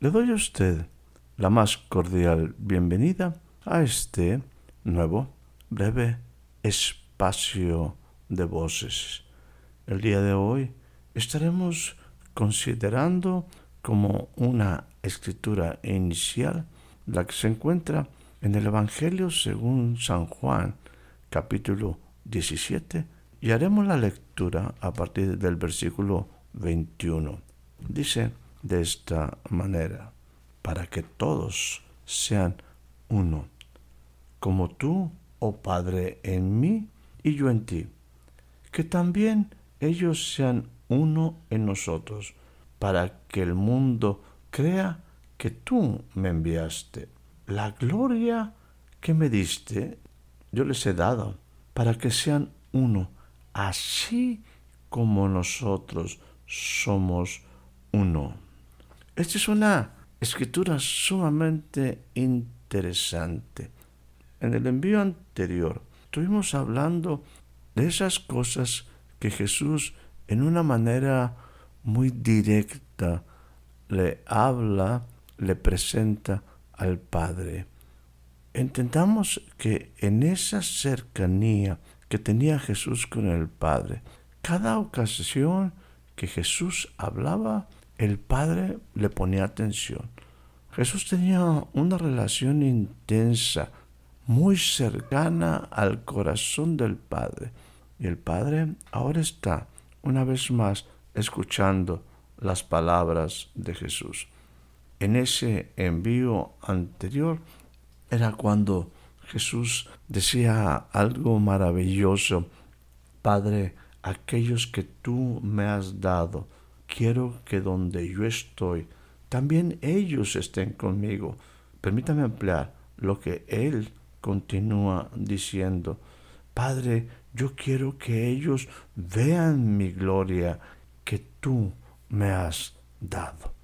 Le doy a usted la más cordial bienvenida a este nuevo, breve espacio de voces. El día de hoy estaremos considerando como una escritura inicial la que se encuentra en el Evangelio según San Juan, capítulo 17, y haremos la lectura a partir del versículo 21. Dice, de esta manera, para que todos sean uno, como tú, oh Padre, en mí y yo en ti, que también ellos sean uno en nosotros, para que el mundo crea que tú me enviaste. La gloria que me diste, yo les he dado, para que sean uno, así como nosotros somos uno. Esta es una escritura sumamente interesante. En el envío anterior estuvimos hablando de esas cosas que Jesús en una manera muy directa le habla, le presenta al Padre. Entendamos que en esa cercanía que tenía Jesús con el Padre, cada ocasión que Jesús hablaba, el Padre le ponía atención. Jesús tenía una relación intensa, muy cercana al corazón del Padre. Y el Padre ahora está, una vez más, escuchando las palabras de Jesús. En ese envío anterior era cuando Jesús decía algo maravilloso. Padre, aquellos que tú me has dado, quiero que donde yo estoy, también ellos estén conmigo. Permítame ampliar lo que Él continúa diciendo. Padre, yo quiero que ellos vean mi gloria que tú me has dado.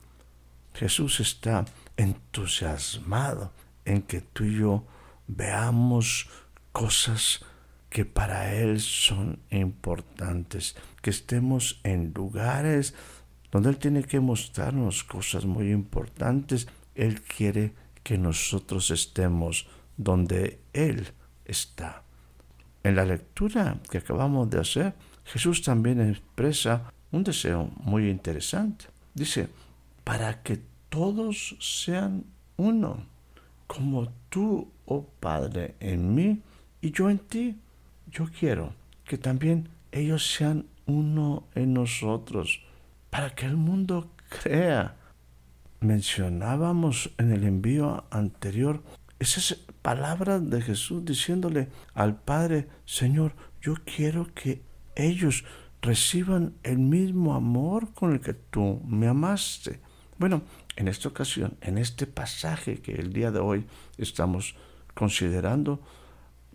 Jesús está entusiasmado en que tú y yo veamos cosas que para Él son importantes, que estemos en lugares donde Él tiene que mostrarnos cosas muy importantes. Él quiere que nosotros estemos donde Él está. En la lectura que acabamos de hacer, Jesús también expresa un deseo muy interesante. Dice, para que todos sean uno, como tú, oh Padre, en mí y yo en ti. Yo quiero que también ellos sean uno en nosotros para que el mundo crea. Mencionábamos en el envío anterior esas palabras de Jesús diciéndole al Padre, Señor, yo quiero que ellos reciban el mismo amor con el que tú me amaste. Bueno, en esta ocasión, en este pasaje que el día de hoy estamos considerando,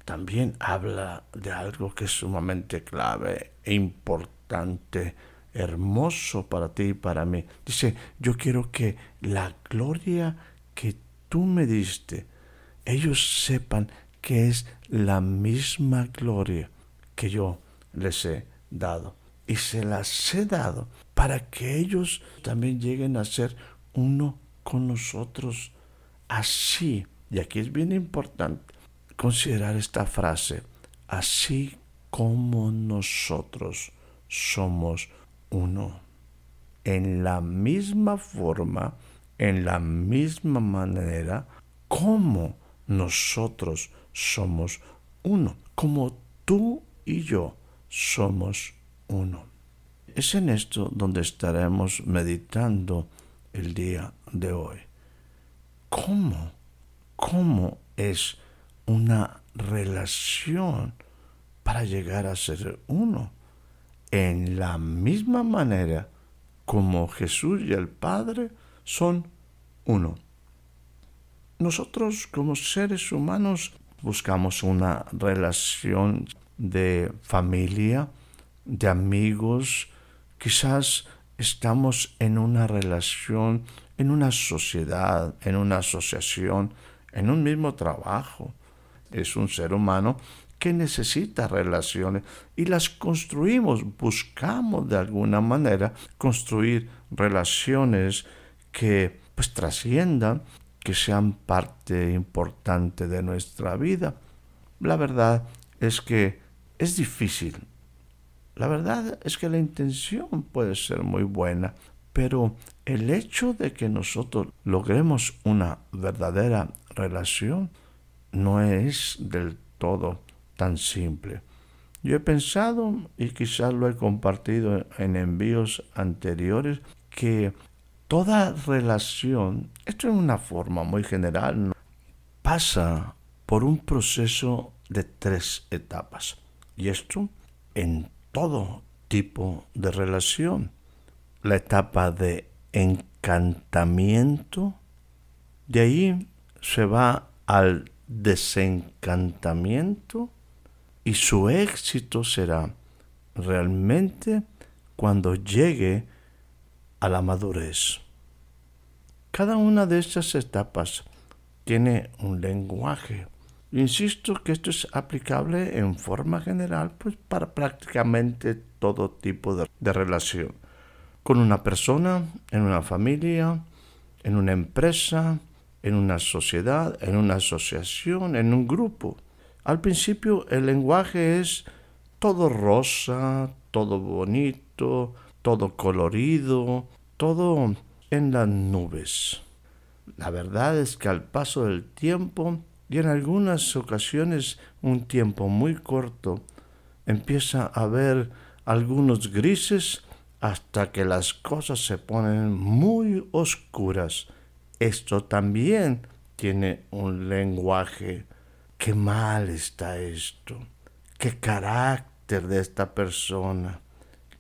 también habla de algo que es sumamente clave e importante hermoso para ti y para mí. Dice, yo quiero que la gloria que tú me diste, ellos sepan que es la misma gloria que yo les he dado. Y se las he dado para que ellos también lleguen a ser uno con nosotros. Así, y aquí es bien importante considerar esta frase, así como nosotros somos uno. En la misma forma, en la misma manera, como nosotros somos uno, como tú y yo somos uno. Es en esto donde estaremos meditando el día de hoy. ¿Cómo? ¿Cómo es una relación para llegar a ser uno. En la misma manera como Jesús y el Padre son uno. Nosotros como seres humanos buscamos una relación de familia, de amigos, quizás estamos en una relación, en una sociedad, en una asociación, en un mismo trabajo. Es un ser humano que necesita relaciones y las construimos, buscamos de alguna manera construir relaciones que pues trasciendan, que sean parte importante de nuestra vida. La verdad es que es difícil. La verdad es que la intención puede ser muy buena, pero el hecho de que nosotros logremos una verdadera relación no es del todo tan simple. Yo he pensado, y quizás lo he compartido en envíos anteriores, que toda relación, esto en una forma muy general, pasa por un proceso de tres etapas. Y esto en todo tipo de relación. La etapa de encantamiento, de ahí se va al desencantamiento, y su éxito será realmente cuando llegue a la madurez. Cada una de estas etapas tiene un lenguaje. Insisto que esto es aplicable en forma general pues, para prácticamente todo tipo de, de relación. Con una persona, en una familia, en una empresa, en una sociedad, en una asociación, en un grupo. Al principio el lenguaje es todo rosa, todo bonito, todo colorido, todo en las nubes. La verdad es que al paso del tiempo, y en algunas ocasiones un tiempo muy corto, empieza a haber algunos grises hasta que las cosas se ponen muy oscuras. Esto también tiene un lenguaje qué mal está esto, qué carácter de esta persona,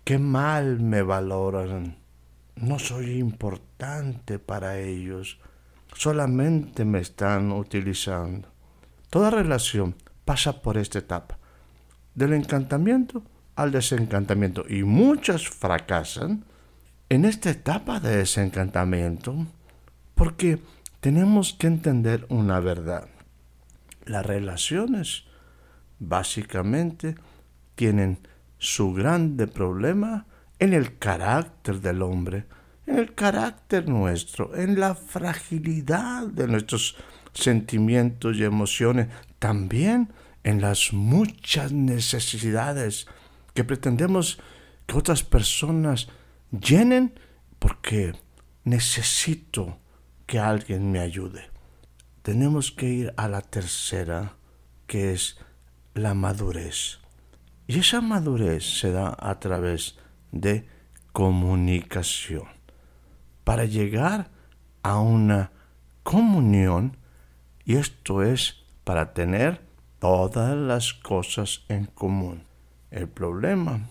qué mal me valoran. No soy importante para ellos, solamente me están utilizando. Toda relación pasa por esta etapa, del encantamiento al desencantamiento, y muchas fracasan en esta etapa de desencantamiento porque tenemos que entender una verdad. Las relaciones básicamente tienen su grande problema en el carácter del hombre, en el carácter nuestro, en la fragilidad de nuestros sentimientos y emociones, también en las muchas necesidades que pretendemos que otras personas llenen porque necesito que alguien me ayude tenemos que ir a la tercera, que es la madurez. Y esa madurez se da a través de comunicación. Para llegar a una comunión, y esto es para tener todas las cosas en común. El problema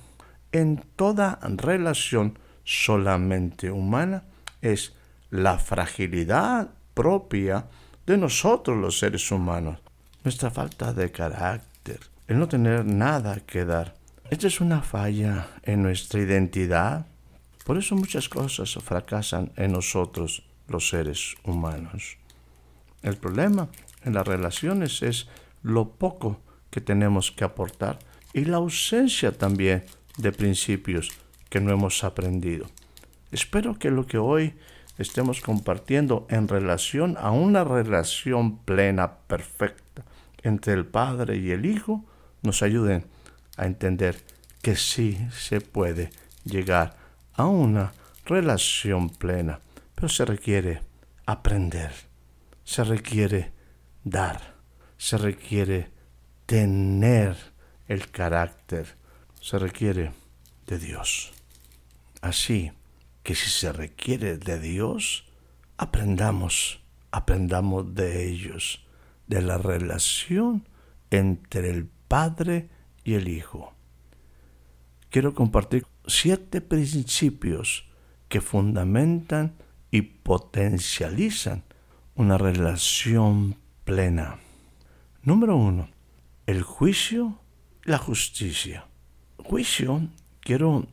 en toda relación solamente humana es la fragilidad propia de nosotros los seres humanos, nuestra falta de carácter, el no tener nada que dar. Esta es una falla en nuestra identidad. Por eso muchas cosas fracasan en nosotros los seres humanos. El problema en las relaciones es lo poco que tenemos que aportar y la ausencia también de principios que no hemos aprendido. Espero que lo que hoy estemos compartiendo en relación a una relación plena, perfecta entre el Padre y el Hijo, nos ayuden a entender que sí se puede llegar a una relación plena, pero se requiere aprender, se requiere dar, se requiere tener el carácter, se requiere de Dios. Así, que si se requiere de Dios, aprendamos, aprendamos de ellos, de la relación entre el Padre y el Hijo. Quiero compartir siete principios que fundamentan y potencializan una relación plena. Número uno, el juicio la justicia. Juicio quiero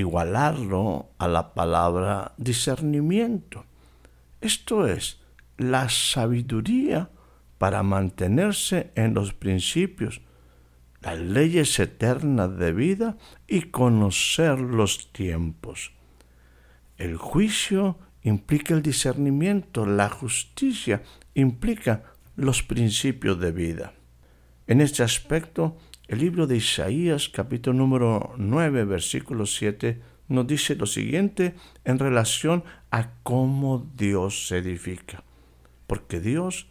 igualarlo a la palabra discernimiento. Esto es la sabiduría para mantenerse en los principios, las leyes eternas de vida y conocer los tiempos. El juicio implica el discernimiento, la justicia implica los principios de vida. En este aspecto, el libro de Isaías, capítulo número 9, versículo 7, nos dice lo siguiente en relación a cómo Dios se edifica. Porque Dios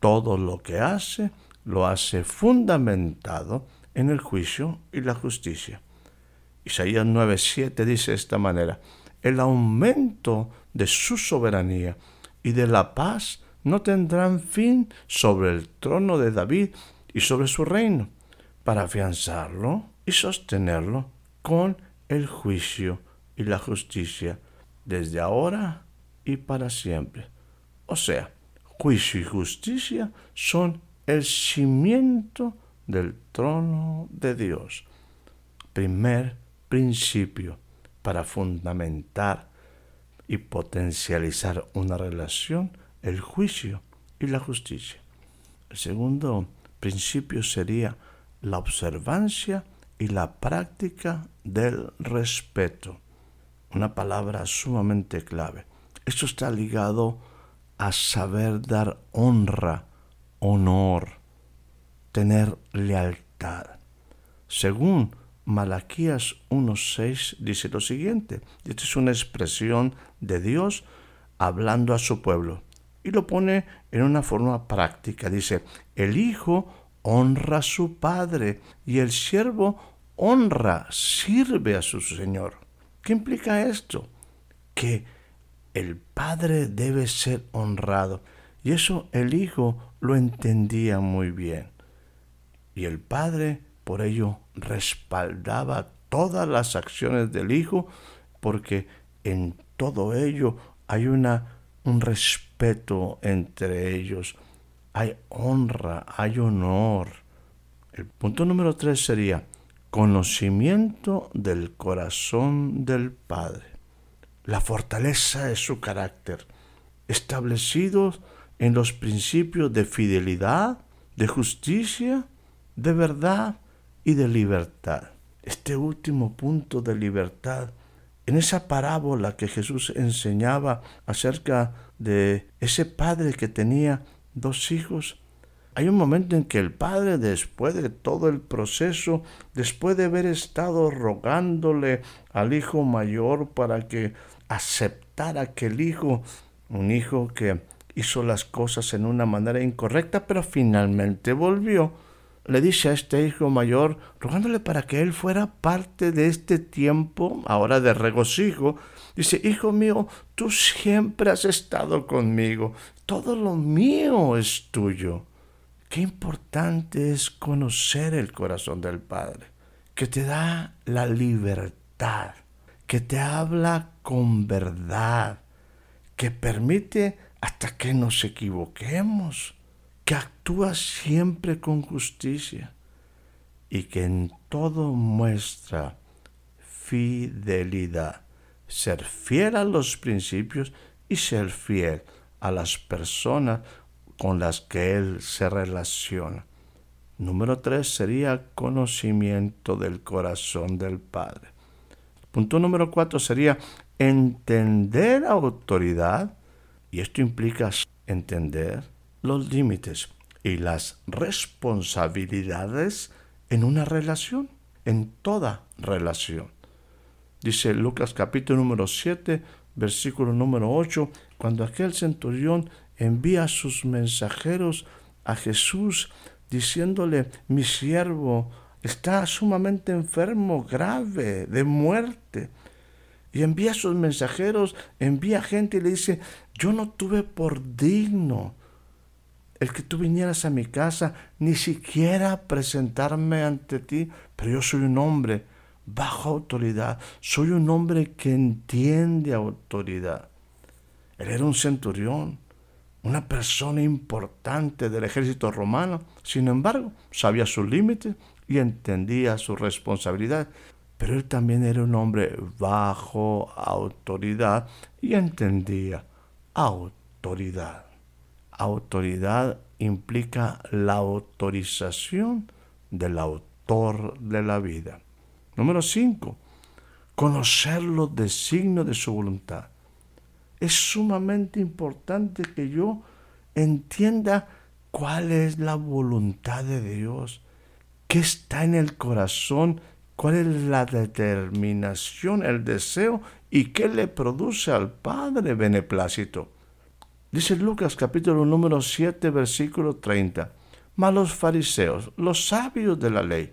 todo lo que hace, lo hace fundamentado en el juicio y la justicia. Isaías 7 dice de esta manera, el aumento de su soberanía y de la paz no tendrán fin sobre el trono de David y sobre su reino para afianzarlo y sostenerlo con el juicio y la justicia desde ahora y para siempre. O sea, juicio y justicia son el cimiento del trono de Dios. Primer principio para fundamentar y potencializar una relación, el juicio y la justicia. El segundo principio sería la observancia y la práctica del respeto. Una palabra sumamente clave. Esto está ligado a saber dar honra, honor, tener lealtad. Según Malaquías 1.6 dice lo siguiente, esta es una expresión de Dios hablando a su pueblo y lo pone en una forma práctica. Dice, el Hijo honra a su padre y el siervo honra, sirve a su señor. ¿Qué implica esto? Que el padre debe ser honrado. Y eso el hijo lo entendía muy bien. Y el padre por ello respaldaba todas las acciones del hijo porque en todo ello hay una, un respeto entre ellos hay honra, hay honor. El punto número tres sería conocimiento del corazón del Padre, la fortaleza de su carácter, establecidos en los principios de fidelidad, de justicia, de verdad y de libertad. Este último punto de libertad, en esa parábola que Jesús enseñaba acerca de ese padre que tenía dos hijos, hay un momento en que el padre, después de todo el proceso, después de haber estado rogándole al hijo mayor para que aceptara que el hijo, un hijo que hizo las cosas en una manera incorrecta, pero finalmente volvió, le dice a este hijo mayor, rogándole para que él fuera parte de este tiempo, ahora de regocijo, dice, hijo mío, tú siempre has estado conmigo, todo lo mío es tuyo. Qué importante es conocer el corazón del Padre, que te da la libertad, que te habla con verdad, que permite hasta que nos equivoquemos, que actúa siempre con justicia y que en todo muestra fidelidad, ser fiel a los principios y ser fiel a las personas con las que él se relaciona. Número tres sería conocimiento del corazón del Padre. Punto número cuatro sería entender autoridad, y esto implica entender los límites y las responsabilidades en una relación, en toda relación. Dice Lucas capítulo número 7, versículo número 8, cuando aquel centurión envía a sus mensajeros a Jesús diciéndole, mi siervo está sumamente enfermo, grave, de muerte. Y envía a sus mensajeros, envía gente y le dice, yo no tuve por digno el que tú vinieras a mi casa, ni siquiera presentarme ante ti, pero yo soy un hombre bajo autoridad, soy un hombre que entiende autoridad. Él era un centurión, una persona importante del ejército romano, sin embargo, sabía sus límites y entendía su responsabilidad, pero él también era un hombre bajo autoridad y entendía autoridad. Autoridad implica la autorización del autor de la vida. Número 5. Conocer los designios de su voluntad. Es sumamente importante que yo entienda cuál es la voluntad de Dios, qué está en el corazón, cuál es la determinación, el deseo y qué le produce al Padre beneplácito. Dice Lucas capítulo número 7 versículo 30. Mas los fariseos, los sabios de la ley,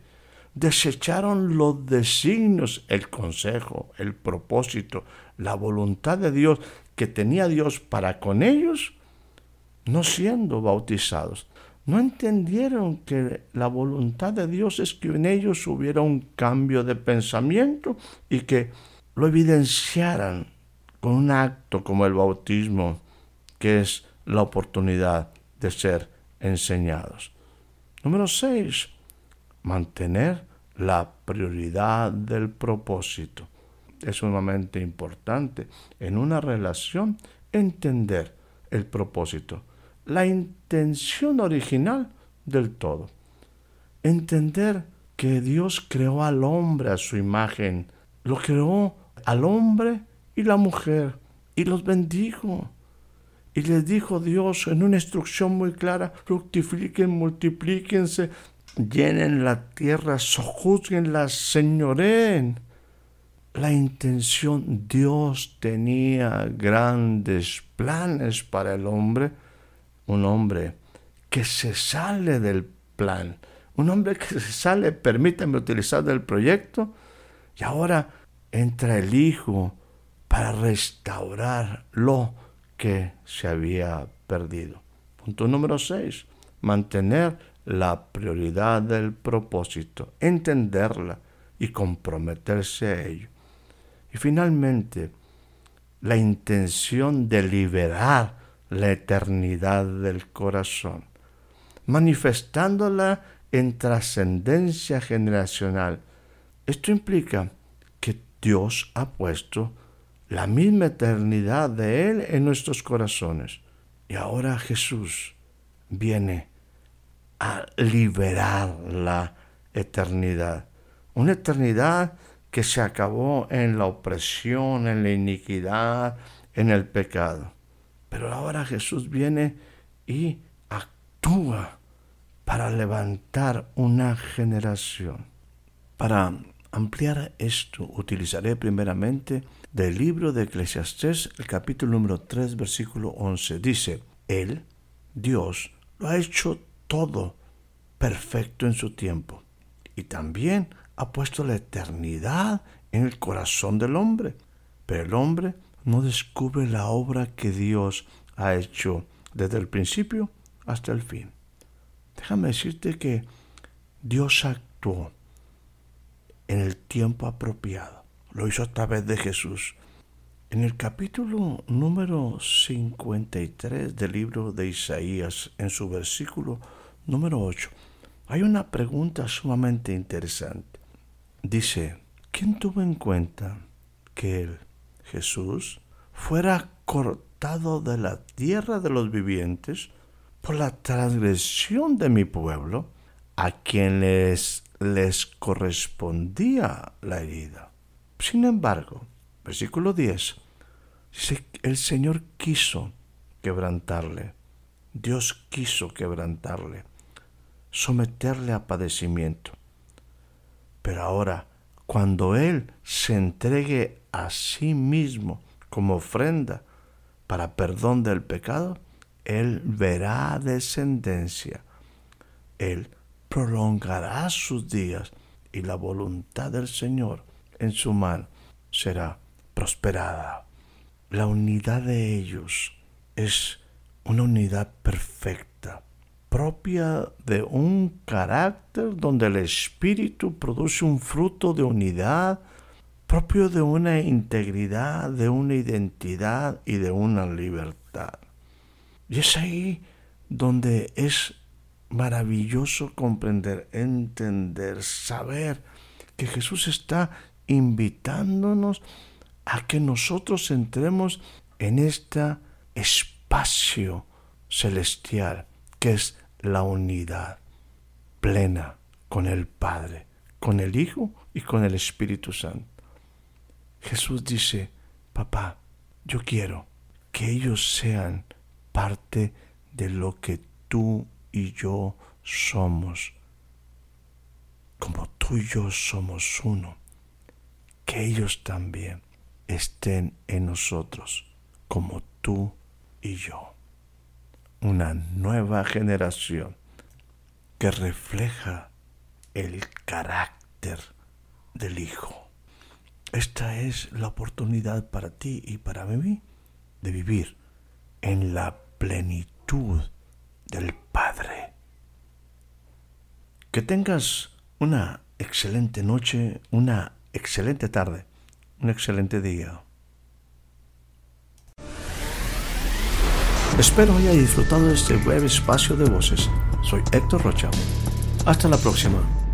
desecharon los designios, el consejo, el propósito, la voluntad de Dios que tenía Dios para con ellos, no siendo bautizados. No entendieron que la voluntad de Dios es que en ellos hubiera un cambio de pensamiento y que lo evidenciaran con un acto como el bautismo que es la oportunidad de ser enseñados. Número 6. Mantener la prioridad del propósito. Es sumamente importante en una relación entender el propósito, la intención original del todo. Entender que Dios creó al hombre a su imagen, lo creó al hombre y la mujer y los bendijo y les dijo Dios en una instrucción muy clara, fructifiquen, multiplíquense, llenen la tierra, sojuzguenla, señoren. La intención, Dios tenía grandes planes para el hombre, un hombre que se sale del plan, un hombre que se sale, permítame utilizar del proyecto, y ahora entra el Hijo para restaurarlo que se había perdido. Punto número 6. Mantener la prioridad del propósito, entenderla y comprometerse a ello. Y finalmente, la intención de liberar la eternidad del corazón, manifestándola en trascendencia generacional. Esto implica que Dios ha puesto la misma eternidad de Él en nuestros corazones. Y ahora Jesús viene a liberar la eternidad. Una eternidad que se acabó en la opresión, en la iniquidad, en el pecado. Pero ahora Jesús viene y actúa para levantar una generación. Para ampliar esto, utilizaré primeramente del libro de Eclesiastés, el capítulo número 3, versículo 11. Dice, Él, Dios, lo ha hecho todo perfecto en su tiempo y también ha puesto la eternidad en el corazón del hombre. Pero el hombre no descubre la obra que Dios ha hecho desde el principio hasta el fin. Déjame decirte que Dios actuó en el tiempo apropiado lo hizo a través de Jesús. En el capítulo número 53 del libro de Isaías, en su versículo número 8, hay una pregunta sumamente interesante. Dice, ¿quién tuvo en cuenta que él, Jesús, fuera cortado de la tierra de los vivientes por la transgresión de mi pueblo, a quien les, les correspondía la herida? Sin embargo, versículo 10, dice, el Señor quiso quebrantarle, Dios quiso quebrantarle, someterle a padecimiento. Pero ahora, cuando Él se entregue a sí mismo como ofrenda para perdón del pecado, Él verá descendencia. Él prolongará sus días y la voluntad del Señor en su mano será prosperada. La unidad de ellos es una unidad perfecta, propia de un carácter donde el espíritu produce un fruto de unidad, propio de una integridad, de una identidad y de una libertad. Y es ahí donde es maravilloso comprender, entender, saber que Jesús está invitándonos a que nosotros entremos en este espacio celestial que es la unidad plena con el Padre, con el Hijo y con el Espíritu Santo. Jesús dice, papá, yo quiero que ellos sean parte de lo que tú y yo somos, como tú y yo somos uno, que ellos también estén en nosotros, como tú y yo. Una nueva generación que refleja el carácter del Hijo. Esta es la oportunidad para ti y para mí de vivir en la plenitud del Padre. Que tengas una excelente noche, una excelente tarde, un excelente día. Espero haya disfrutado de este breve espacio de voces. Soy Héctor Rocha. Hasta la próxima.